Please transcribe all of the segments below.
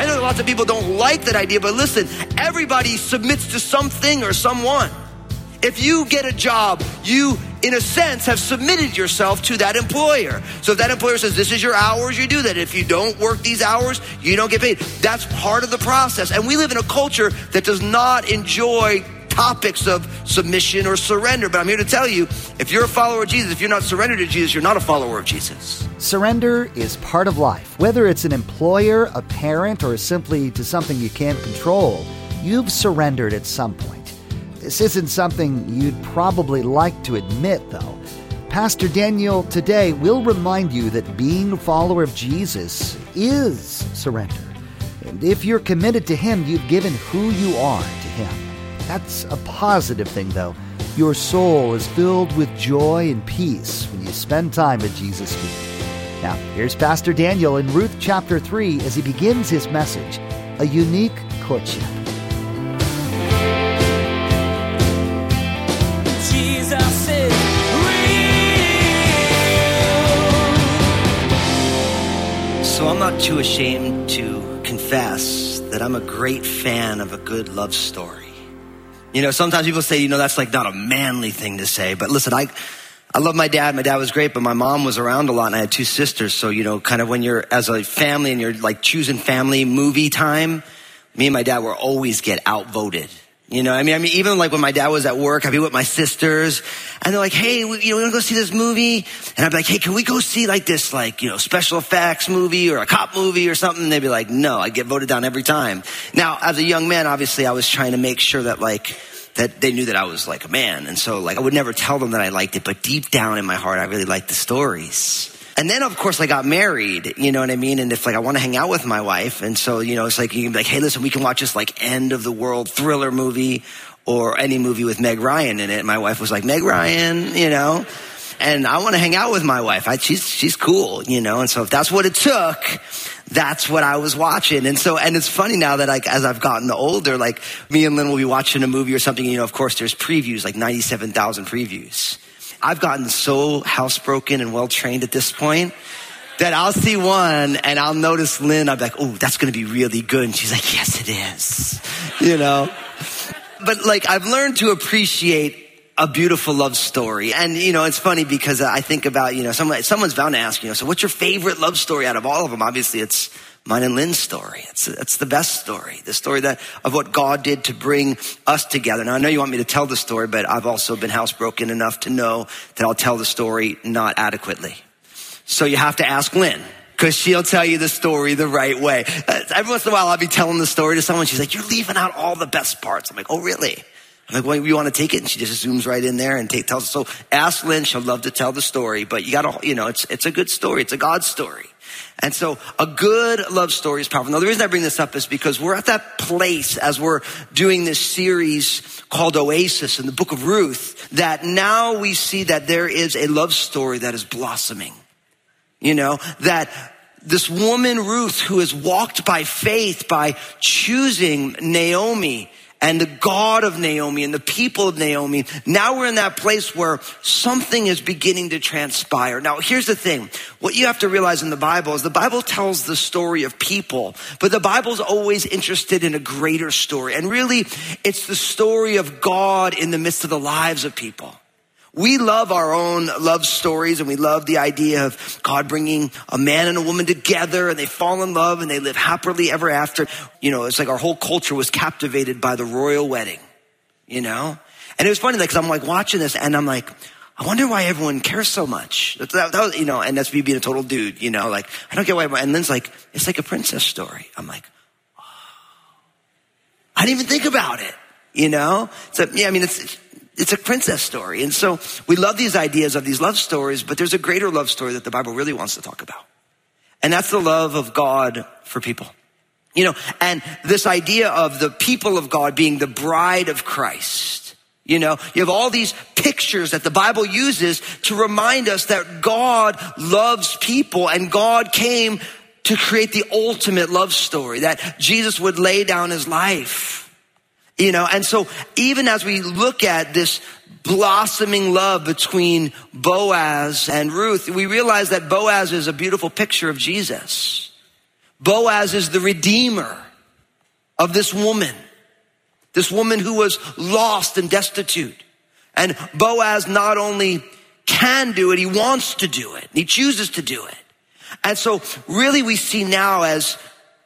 I know lots of people don't like that idea, but listen, everybody submits to something or someone. If you get a job, you, in a sense, have submitted yourself to that employer. So if that employer says, this is your hours, you do that. If you don't work these hours, you don't get paid. That's part of the process. And we live in a culture that does not enjoy topics of submission or surrender. But I'm here to tell you, if you're a follower of Jesus, if you're not surrendered to Jesus, you're not a follower of Jesus. Surrender is part of life. Whether it's an employer, a parent, or simply to something you can't control, you've surrendered at some point. This isn't something you'd probably like to admit, though. Pastor Daniel today will remind you that being a follower of Jesus is surrender. And if you're committed to Him, you've given who you are to Him. That's a positive thing, though. Your soul is filled with joy and peace when you spend time at Jesus' feet. Now, here's Pastor Daniel in Ruth chapter 3 as he begins his message A Unique Courtship. Too ashamed to confess that I'm a great fan of a good love story. You know, sometimes people say, you know, that's like not a manly thing to say, but listen, I, I love my dad. My dad was great, but my mom was around a lot and I had two sisters. So, you know, kind of when you're as a family and you're like choosing family movie time, me and my dad were always get outvoted. You know, I mean, I mean, even like when my dad was at work, I'd be with my sisters and they're like, Hey, we, you know, we want to go see this movie. And I'd be like, Hey, can we go see like this, like, you know, special effects movie or a cop movie or something? And they'd be like, no, I get voted down every time. Now, as a young man, obviously I was trying to make sure that like, that they knew that I was like a man. And so like, I would never tell them that I liked it, but deep down in my heart, I really liked the stories. And then, of course, I got married, you know what I mean? And if like I want to hang out with my wife, and so, you know, it's like you can be like, hey, listen, we can watch this like end of the world thriller movie or any movie with Meg Ryan in it. My wife was like, Meg Ryan, you know? And I want to hang out with my wife. I, she's, she's cool, you know? And so if that's what it took, that's what I was watching. And so, and it's funny now that like, as I've gotten older, like me and Lynn will be watching a movie or something, you know, of course there's previews, like 97,000 previews. I've gotten so housebroken and well trained at this point that I'll see one and I'll notice Lynn. I'll be like, oh, that's going to be really good. And she's like, yes, it is. You know? But like, I've learned to appreciate a beautiful love story. And, you know, it's funny because I think about, you know, someone, someone's bound to ask, you know, so what's your favorite love story out of all of them? Obviously, it's mine and Lynn's story. It's, it's the best story. The story that, of what God did to bring us together. Now, I know you want me to tell the story, but I've also been housebroken enough to know that I'll tell the story not adequately. So you have to ask Lynn. Cause she'll tell you the story the right way. Uh, Every once in a while I'll be telling the story to someone. She's like, you're leaving out all the best parts. I'm like, oh really? I'm like, well, you want to take it? And she just zooms right in there and take, tells. So ask Lynn. She'll love to tell the story, but you gotta, you know, it's, it's a good story. It's a God story. And so a good love story is powerful. Now, the reason I bring this up is because we're at that place as we're doing this series called Oasis in the book of Ruth that now we see that there is a love story that is blossoming. You know, that this woman Ruth who has walked by faith by choosing Naomi and the God of Naomi and the people of Naomi. Now we're in that place where something is beginning to transpire. Now here's the thing. What you have to realize in the Bible is the Bible tells the story of people, but the Bible's always interested in a greater story. And really, it's the story of God in the midst of the lives of people. We love our own love stories and we love the idea of God bringing a man and a woman together and they fall in love and they live happily ever after. You know, it's like our whole culture was captivated by the royal wedding, you know? And it was funny, like, cause I'm like watching this and I'm like, I wonder why everyone cares so much. That, that, that you know, and that's me being a total dude, you know, like, I don't get why, and Lynn's like, it's like a princess story. I'm like, oh. I didn't even think about it, you know? So, yeah, I mean, it's, it's a princess story. And so we love these ideas of these love stories, but there's a greater love story that the Bible really wants to talk about. And that's the love of God for people. You know, and this idea of the people of God being the bride of Christ. You know, you have all these pictures that the Bible uses to remind us that God loves people and God came to create the ultimate love story, that Jesus would lay down his life. You know, and so even as we look at this blossoming love between Boaz and Ruth, we realize that Boaz is a beautiful picture of Jesus. Boaz is the redeemer of this woman. This woman who was lost and destitute. And Boaz not only can do it, he wants to do it. He chooses to do it. And so really we see now as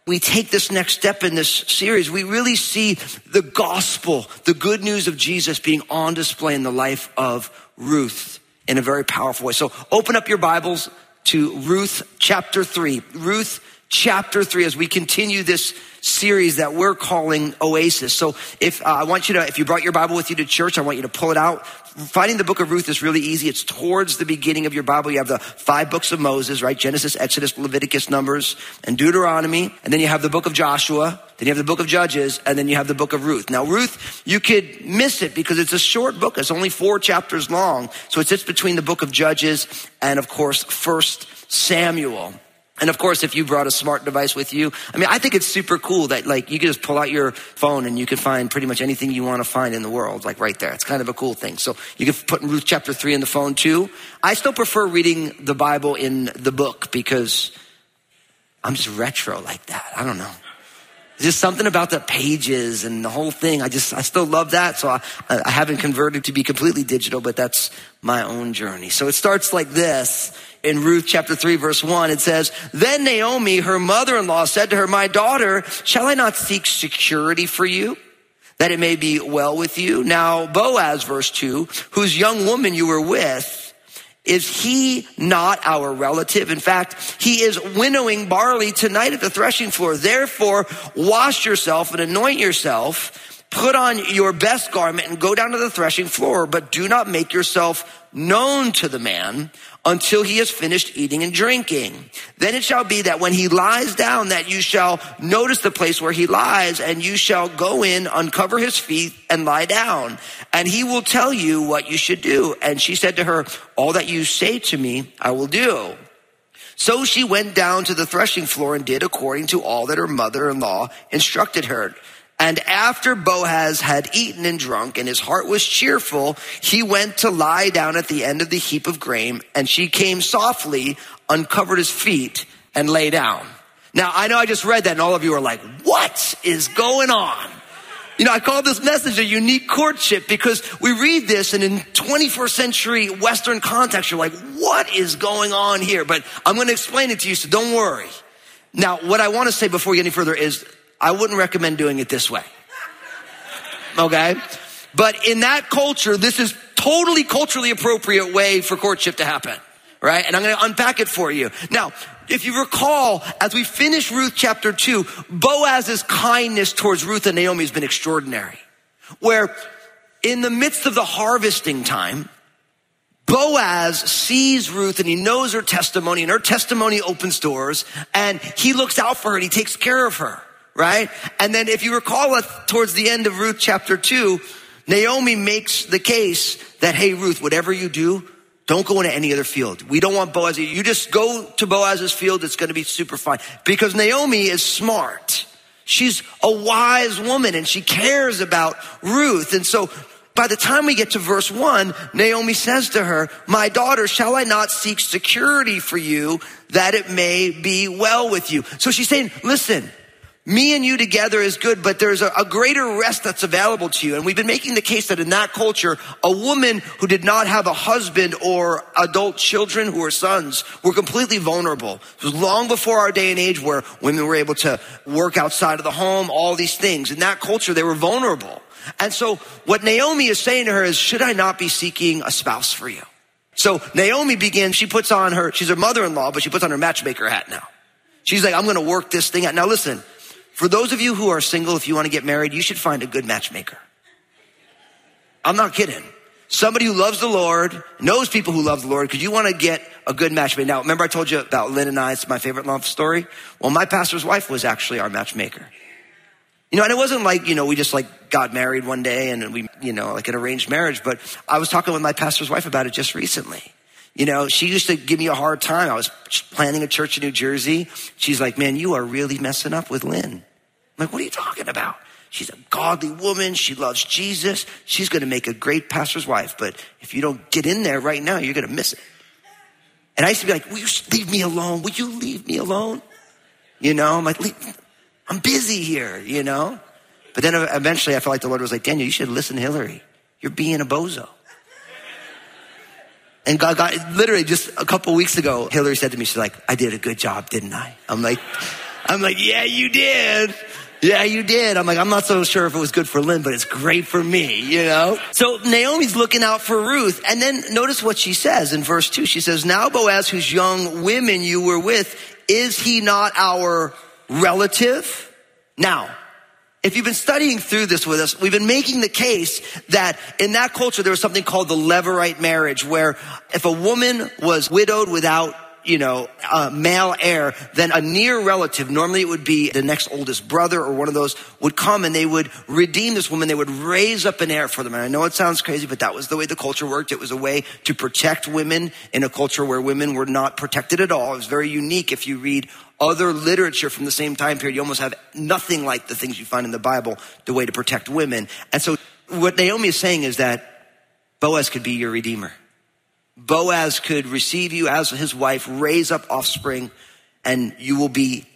we take this next step in this series, we really see the gospel, the good news of Jesus being on display in the life of Ruth in a very powerful way. So open up your Bibles to Ruth chapter three. Ruth chapter three as we continue this series that we're calling Oasis. So if uh, I want you to, if you brought your Bible with you to church, I want you to pull it out. Finding the book of Ruth is really easy. It's towards the beginning of your Bible. You have the five books of Moses, right? Genesis, Exodus, Leviticus, Numbers, and Deuteronomy. And then you have the book of Joshua. Then you have the book of Judges, and then you have the book of Ruth. Now, Ruth, you could miss it because it's a short book. It's only four chapters long. So it sits between the book of Judges and, of course, First Samuel. And of course, if you brought a smart device with you, I mean, I think it's super cool that like you can just pull out your phone and you can find pretty much anything you want to find in the world, like right there. It's kind of a cool thing. So you can put Ruth chapter three in the phone too. I still prefer reading the Bible in the book because I'm just retro like that. I don't know. There's just something about the pages and the whole thing. I just, I still love that. So I, I haven't converted to be completely digital, but that's my own journey. So it starts like this in Ruth chapter 3 verse 1, it says, Then Naomi, her mother-in-law, said to her, My daughter, shall I not seek security for you? That it may be well with you. Now, Boaz, verse 2, whose young woman you were with, is he not our relative? In fact, he is winnowing barley tonight at the threshing floor. Therefore, wash yourself and anoint yourself. Put on your best garment and go down to the threshing floor, but do not make yourself known to the man until he has finished eating and drinking. Then it shall be that when he lies down that you shall notice the place where he lies and you shall go in, uncover his feet and lie down. And he will tell you what you should do. And she said to her, all that you say to me, I will do. So she went down to the threshing floor and did according to all that her mother-in-law instructed her. And after Boaz had eaten and drunk and his heart was cheerful, he went to lie down at the end of the heap of grain and she came softly, uncovered his feet and lay down. Now I know I just read that and all of you are like, what is going on? You know, I call this message a unique courtship because we read this and in 21st century Western context, you're like, what is going on here? But I'm going to explain it to you, so don't worry. Now, what I want to say before we get any further is I wouldn't recommend doing it this way. Okay? But in that culture, this is totally culturally appropriate way for courtship to happen. Right? And I'm going to unpack it for you. Now, if you recall, as we finish Ruth chapter two, Boaz's kindness towards Ruth and Naomi has been extraordinary. Where in the midst of the harvesting time, Boaz sees Ruth and he knows her testimony and her testimony opens doors and he looks out for her and he takes care of her right? And then if you recall towards the end of Ruth chapter two, Naomi makes the case that, hey, Ruth, whatever you do, don't go into any other field. We don't want Boaz. You just go to Boaz's field. It's going to be super fine because Naomi is smart. She's a wise woman and she cares about Ruth. And so by the time we get to verse one, Naomi says to her, my daughter, shall I not seek security for you that it may be well with you? So she's saying, listen, me and you together is good, but there's a, a, greater rest that's available to you. And we've been making the case that in that culture, a woman who did not have a husband or adult children who were sons were completely vulnerable. It was long before our day and age where women were able to work outside of the home, all these things. In that culture, they were vulnerable. And so what Naomi is saying to her is, should I not be seeking a spouse for you? So Naomi begins, she puts on her, she's her mother-in-law, but she puts on her matchmaker hat now. She's like, I'm going to work this thing out. Now listen, for those of you who are single, if you want to get married, you should find a good matchmaker. I'm not kidding. Somebody who loves the Lord, knows people who love the Lord, because you want to get a good matchmaker. Now, remember I told you about Lynn and I, it's my favorite love story? Well, my pastor's wife was actually our matchmaker. You know, and it wasn't like, you know, we just like got married one day and we, you know, like an arranged marriage, but I was talking with my pastor's wife about it just recently. You know, she used to give me a hard time. I was planning a church in New Jersey. She's like, man, you are really messing up with Lynn. I'm like, what are you talking about? She's a godly woman. She loves Jesus. She's going to make a great pastor's wife. But if you don't get in there right now, you're going to miss it. And I used to be like, will you leave me alone? Will you leave me alone? You know, I'm like, I'm busy here, you know? But then eventually I felt like the Lord was like, Daniel, you should listen to Hillary. You're being a bozo. And God got, literally just a couple weeks ago, Hillary said to me, she's like, I did a good job, didn't I? I'm like, I'm like, yeah, you did. Yeah, you did. I'm like, I'm not so sure if it was good for Lynn, but it's great for me, you know? So Naomi's looking out for Ruth. And then notice what she says in verse two. She says, now Boaz, whose young women you were with, is he not our relative? Now, if you've been studying through this with us, we've been making the case that in that culture there was something called the Levirate marriage, where if a woman was widowed without you know, uh, male heir, then a near relative, normally it would be the next oldest brother or one of those, would come and they would redeem this woman. They would raise up an heir for them. And I know it sounds crazy, but that was the way the culture worked. It was a way to protect women in a culture where women were not protected at all. It was very unique if you read other literature from the same time period, you almost have nothing like the things you find in the Bible, the way to protect women. And so what Naomi is saying is that Boaz could be your redeemer. Boaz could receive you as his wife, raise up offspring, and you will be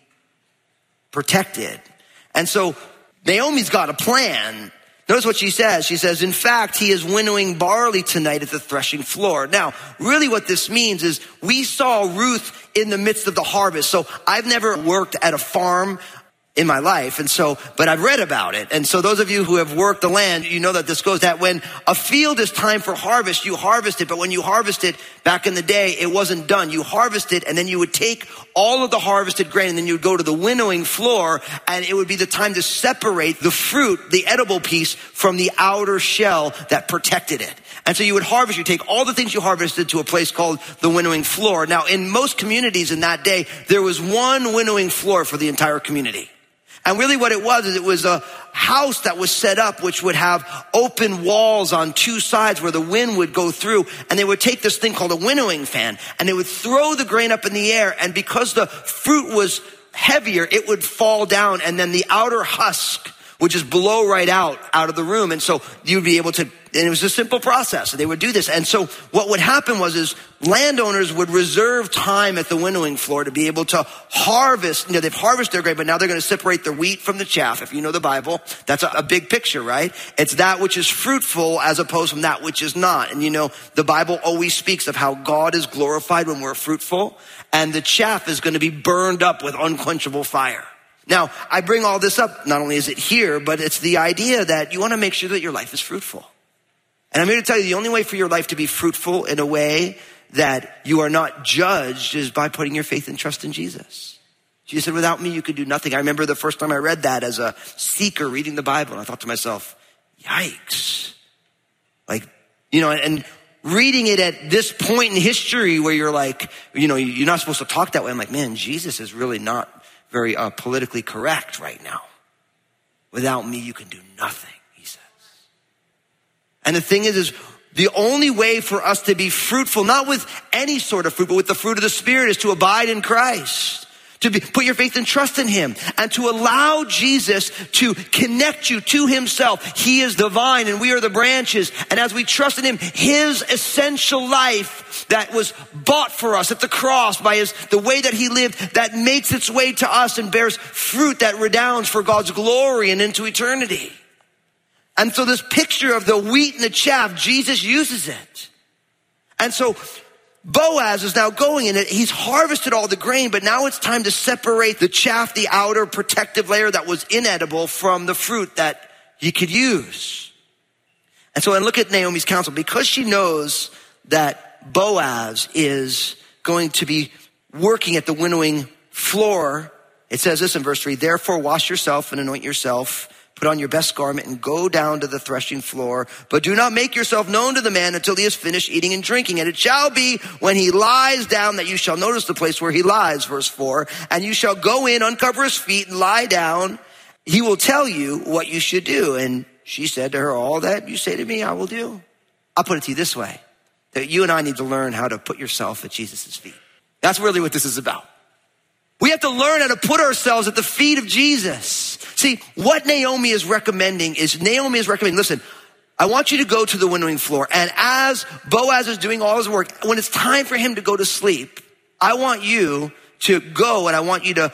protected. And so Naomi's got a plan. Notice what she says. She says, in fact, he is winnowing barley tonight at the threshing floor. Now, really what this means is we saw Ruth in the midst of the harvest. So I've never worked at a farm in my life. And so, but I've read about it. And so those of you who have worked the land, you know that this goes that when a field is time for harvest, you harvest it. But when you harvest it back in the day, it wasn't done. You harvest it and then you would take all of the harvested grain and then you would go to the winnowing floor and it would be the time to separate the fruit, the edible piece from the outer shell that protected it. And so you would harvest, you take all the things you harvested to a place called the winnowing floor. Now, in most communities in that day, there was one winnowing floor for the entire community. And really what it was is it was a house that was set up which would have open walls on two sides where the wind would go through. And they would take this thing called a winnowing fan and they would throw the grain up in the air. And because the fruit was heavier, it would fall down. And then the outer husk would just blow right out, out of the room. And so you'd be able to, and it was a simple process. They would do this. And so what would happen was is landowners would reserve time at the winnowing floor to be able to harvest. You know, they've harvested their grain, but now they're going to separate the wheat from the chaff. If you know the Bible, that's a, a big picture, right? It's that which is fruitful as opposed from that which is not. And you know, the Bible always speaks of how God is glorified when we're fruitful and the chaff is going to be burned up with unquenchable fire. Now, I bring all this up, not only is it here, but it's the idea that you want to make sure that your life is fruitful. And I'm here to tell you the only way for your life to be fruitful in a way that you are not judged is by putting your faith and trust in Jesus. Jesus said, without me, you could do nothing. I remember the first time I read that as a seeker reading the Bible, and I thought to myself, yikes. Like, you know, and reading it at this point in history where you're like, you know, you're not supposed to talk that way. I'm like, man, Jesus is really not very uh, politically correct right now. Without me, you can do nothing, he says. And the thing is, is the only way for us to be fruitful, not with any sort of fruit, but with the fruit of the Spirit, is to abide in Christ to be, put your faith and trust in him and to allow Jesus to connect you to himself. He is the vine and we are the branches. And as we trust in him, his essential life that was bought for us at the cross by his, the way that he lived, that makes its way to us and bears fruit that redounds for God's glory and into eternity. And so this picture of the wheat and the chaff, Jesus uses it. And so Boaz is now going and he's harvested all the grain, but now it's time to separate the chaff, the outer protective layer that was inedible from the fruit that he could use. And so I look at Naomi's counsel because she knows that Boaz is going to be working at the winnowing floor. It says this in verse three, therefore wash yourself and anoint yourself Put on your best garment and go down to the threshing floor, but do not make yourself known to the man until he has finished eating and drinking. And it shall be when he lies down that you shall notice the place where he lies, verse four, and you shall go in, uncover his feet and lie down. he will tell you what you should do. And she said to her, All that you say to me, I will do. I'll put it to you this way that you and I need to learn how to put yourself at Jesus' feet. That's really what this is about. We have to learn how to put ourselves at the feet of Jesus. See, what Naomi is recommending is Naomi is recommending, listen, I want you to go to the winnowing floor. And as Boaz is doing all his work, when it's time for him to go to sleep, I want you to go and I want you to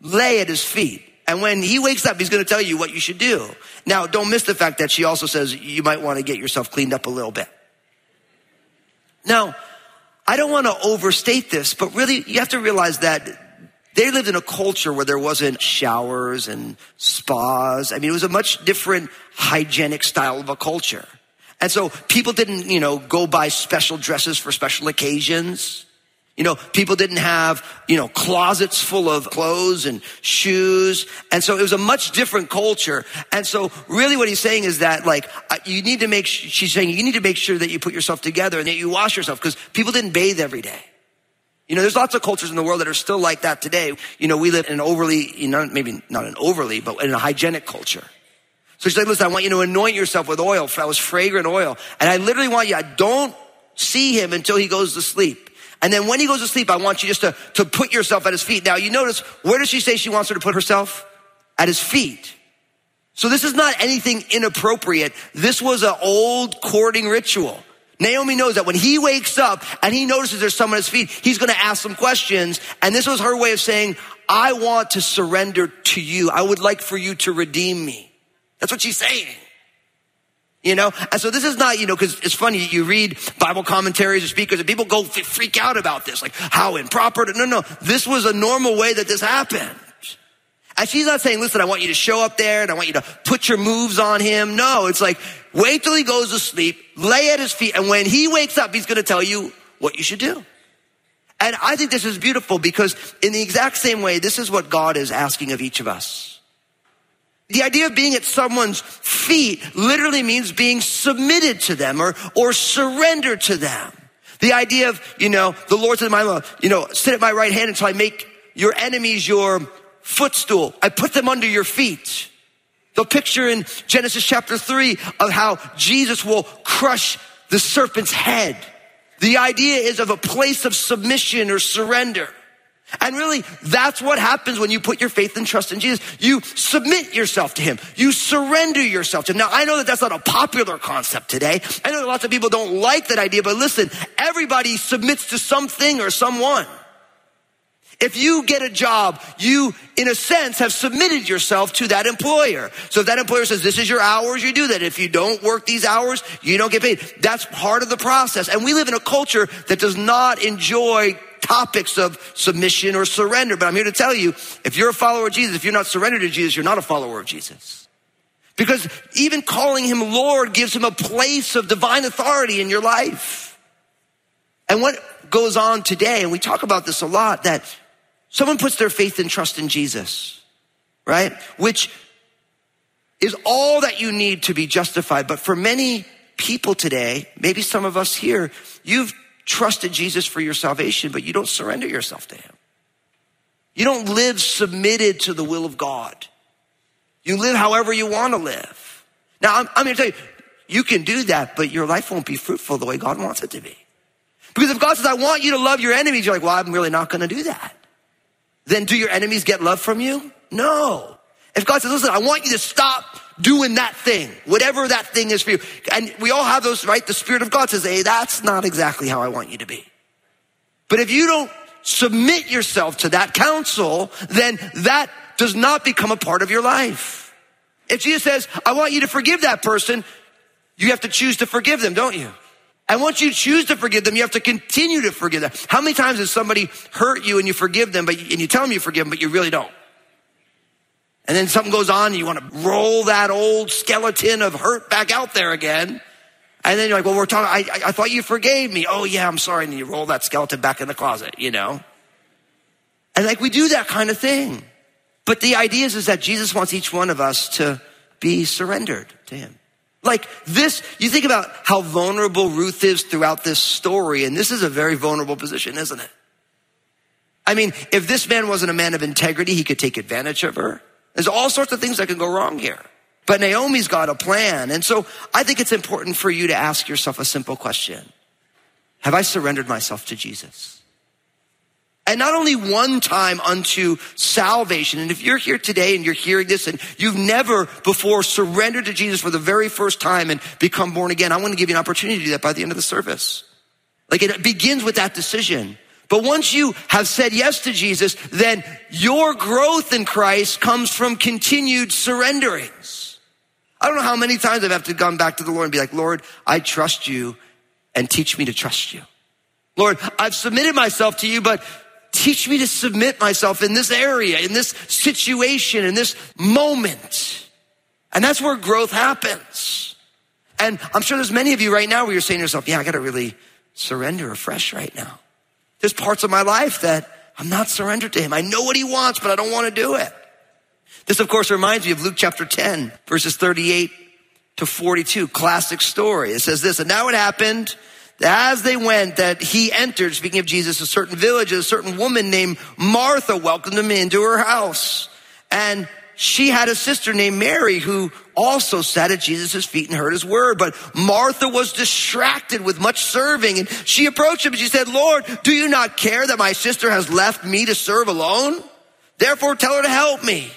lay at his feet. And when he wakes up, he's going to tell you what you should do. Now, don't miss the fact that she also says you might want to get yourself cleaned up a little bit. Now, I don't want to overstate this, but really you have to realize that they lived in a culture where there wasn't showers and spas. I mean, it was a much different hygienic style of a culture. And so people didn't, you know, go buy special dresses for special occasions. You know, people didn't have, you know, closets full of clothes and shoes. And so it was a much different culture. And so really what he's saying is that like, you need to make, she's saying you need to make sure that you put yourself together and that you wash yourself because people didn't bathe every day. You know, there's lots of cultures in the world that are still like that today. You know, we live in an overly, you know, maybe not an overly, but in a hygienic culture. So she's like, listen, I want you to anoint yourself with oil. That was fragrant oil. And I literally want you, I don't see him until he goes to sleep. And then when he goes to sleep, I want you just to, to put yourself at his feet. Now you notice, where does she say she wants her to put herself? At his feet. So this is not anything inappropriate. This was an old courting ritual. Naomi knows that when he wakes up and he notices there's someone at his feet, he's going to ask some questions. And this was her way of saying, I want to surrender to you. I would like for you to redeem me. That's what she's saying. You know? And so this is not, you know, cause it's funny, you read Bible commentaries or speakers and people go freak out about this, like how improper. No, no, this was a normal way that this happened. And she's not saying, listen, I want you to show up there and I want you to put your moves on him. No, it's like, wait till he goes to sleep, lay at his feet, and when he wakes up, he's gonna tell you what you should do. And I think this is beautiful because in the exact same way, this is what God is asking of each of us. The idea of being at someone's feet literally means being submitted to them or, or surrendered to them. The idea of, you know, the Lord said to my, love, you know, sit at my right hand until I make your enemies your footstool. I put them under your feet. The picture in Genesis chapter three of how Jesus will crush the serpent's head. The idea is of a place of submission or surrender. And really, that's what happens when you put your faith and trust in Jesus. You submit yourself to Him. You surrender yourself to Him. Now, I know that that's not a popular concept today. I know that lots of people don't like that idea, but listen, everybody submits to something or someone. If you get a job, you, in a sense, have submitted yourself to that employer. So if that employer says, this is your hours, you do that. If you don't work these hours, you don't get paid. That's part of the process. And we live in a culture that does not enjoy topics of submission or surrender. But I'm here to tell you, if you're a follower of Jesus, if you're not surrendered to Jesus, you're not a follower of Jesus. Because even calling him Lord gives him a place of divine authority in your life. And what goes on today, and we talk about this a lot, that someone puts their faith and trust in Jesus, right? Which is all that you need to be justified. But for many people today, maybe some of us here, you've trusted Jesus for your salvation, but you don't surrender yourself to Him. You don't live submitted to the will of God. You live however you want to live. Now, I'm, I'm here to tell you, you can do that, but your life won't be fruitful the way God wants it to be. Because if God says, I want you to love your enemies, you're like, well, I'm really not going to do that. Then do your enemies get love from you? No. If God says, listen, I want you to stop doing that thing, whatever that thing is for you. And we all have those, right? The Spirit of God says, hey, that's not exactly how I want you to be. But if you don't submit yourself to that counsel, then that does not become a part of your life. If Jesus says, I want you to forgive that person, you have to choose to forgive them, don't you? And once you choose to forgive them, you have to continue to forgive them. How many times has somebody hurt you and you forgive them, but and you tell them you forgive them, but you really don't? And then something goes on and you want to roll that old skeleton of hurt back out there again. And then you're like, well, we're talking, I, I thought you forgave me. Oh yeah, I'm sorry. And you roll that skeleton back in the closet, you know? And like we do that kind of thing. But the idea is, is that Jesus wants each one of us to be surrendered to him. Like this, you think about how vulnerable Ruth is throughout this story, and this is a very vulnerable position, isn't it? I mean, if this man wasn't a man of integrity, he could take advantage of her. There's all sorts of things that can go wrong here. But Naomi's got a plan. And so I think it's important for you to ask yourself a simple question. Have I surrendered myself to Jesus? And not only one time unto salvation. And if you're here today and you're hearing this and you've never before surrendered to Jesus for the very first time and become born again, I want to give you an opportunity to do that by the end of the service. Like it begins with that decision. But once you have said yes to Jesus, then your growth in Christ comes from continued surrenderings. I don't know how many times I've had to come back to the Lord and be like, Lord, I trust you and teach me to trust you. Lord, I've submitted myself to you, but teach me to submit myself in this area, in this situation, in this moment. And that's where growth happens. And I'm sure there's many of you right now where you're saying to yourself, yeah, I got to really surrender afresh right now. There's parts of my life that I'm not surrendered to him. I know what he wants, but I don't want to do it. This, of course, reminds me of Luke chapter 10, verses 38 to 42, classic story. It says this, and now it happened as they went that he entered, speaking of Jesus, a certain village, a certain woman named Martha welcomed him into her house. And she had a sister named Mary who also sat at Jesus' feet and heard his word. But Martha was distracted with much serving and she approached him and she said, Lord, do you not care that my sister has left me to serve alone? Therefore tell her to help me.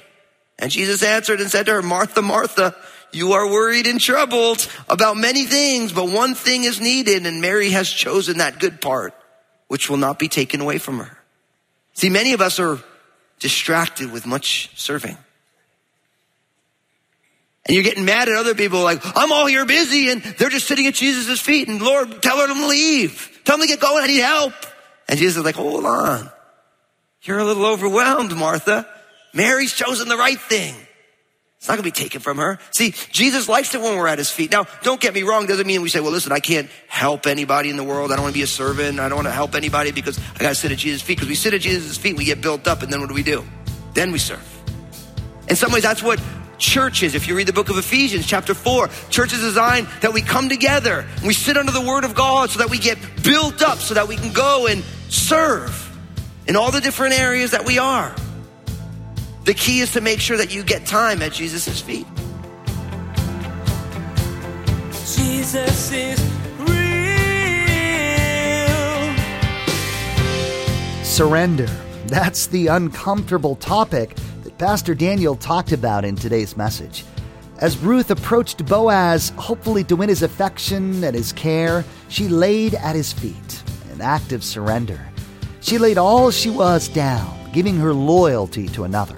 And Jesus answered and said to her, Martha, Martha, you are worried and troubled about many things, but one thing is needed, and Mary has chosen that good part, which will not be taken away from her. See, many of us are distracted with much serving. And you're getting mad at other people like, I'm all here busy and they're just sitting at Jesus' feet and Lord, tell them to leave. Tell them to get going. I need help. And Jesus is like, hold on. You're a little overwhelmed, Martha. Mary's chosen the right thing. It's not going to be taken from her. See, Jesus likes it when we're at his feet. Now, don't get me wrong. Doesn't mean we say, well, listen, I can't help anybody in the world. I don't want to be a servant. I don't want to help anybody because I got to sit at Jesus' feet. Because we sit at Jesus' feet, we get built up. And then what do we do? Then we serve. In some ways, that's what church is. If you read the book of Ephesians, chapter 4, church is designed that we come together and we sit under the word of God so that we get built up so that we can go and serve in all the different areas that we are. The key is to make sure that you get time at Jesus' feet. Jesus is real. Surrender. That's the uncomfortable topic that Pastor Daniel talked about in today's message. As Ruth approached Boaz, hopefully to win his affection and his care, she laid at his feet, an act of surrender. She laid all she was down, giving her loyalty to another.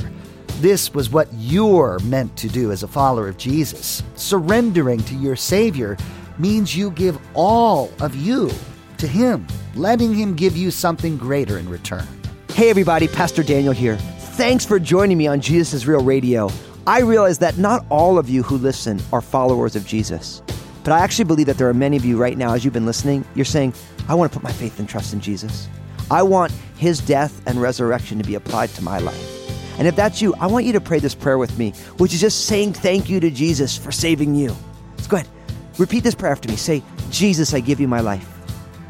This was what you're meant to do as a follower of Jesus. Surrendering to your Savior means you give all of you to Him, letting Him give you something greater in return. Hey, everybody, Pastor Daniel here. Thanks for joining me on Jesus is Real Radio. I realize that not all of you who listen are followers of Jesus. But I actually believe that there are many of you right now, as you've been listening, you're saying, I want to put my faith and trust in Jesus. I want his death and resurrection to be applied to my life. And if that's you, I want you to pray this prayer with me, which is just saying thank you to Jesus for saving you. Let's go ahead. Repeat this prayer after me. Say, Jesus, I give you my life.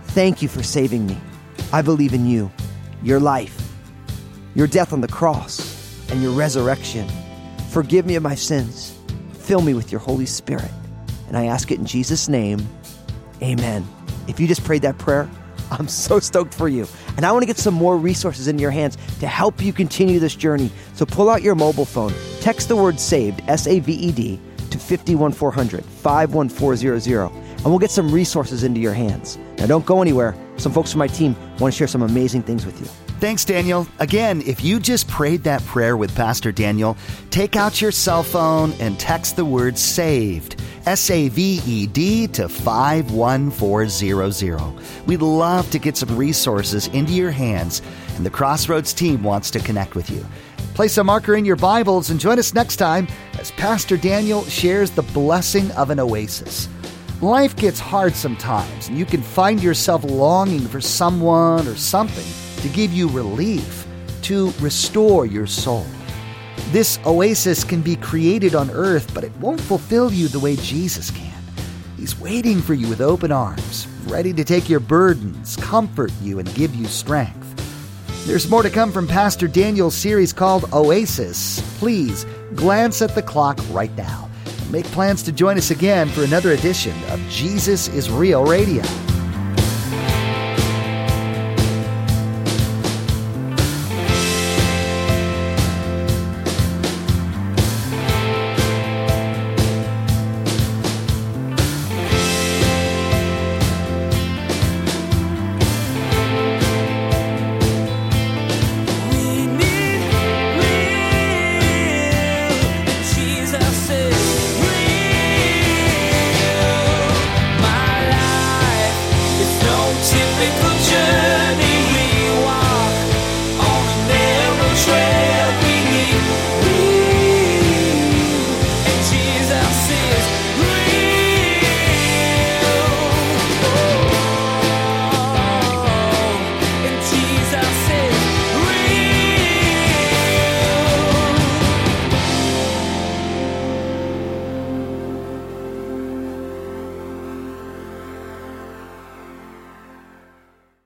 Thank you for saving me. I believe in you, your life, your death on the cross, and your resurrection. Forgive me of my sins. Fill me with your Holy Spirit. And I ask it in Jesus' name. Amen. If you just prayed that prayer, I'm so stoked for you. And I want to get some more resources in your hands to help you continue this journey. So pull out your mobile phone, text the word SAVED, S A V E D, to 51400, 51400, and we'll get some resources into your hands. Now, don't go anywhere. Some folks from my team want to share some amazing things with you. Thanks, Daniel. Again, if you just prayed that prayer with Pastor Daniel, take out your cell phone and text the word SAVED, S A V E D, to 51400. We'd love to get some resources into your hands, and the Crossroads team wants to connect with you. Place a marker in your Bibles and join us next time as Pastor Daniel shares the blessing of an oasis. Life gets hard sometimes, and you can find yourself longing for someone or something to give you relief, to restore your soul. This oasis can be created on earth, but it won't fulfill you the way Jesus can. He's waiting for you with open arms, ready to take your burdens, comfort you, and give you strength. There's more to come from Pastor Daniel's series called Oasis. Please glance at the clock right now. Make plans to join us again for another edition of Jesus is Real Radio.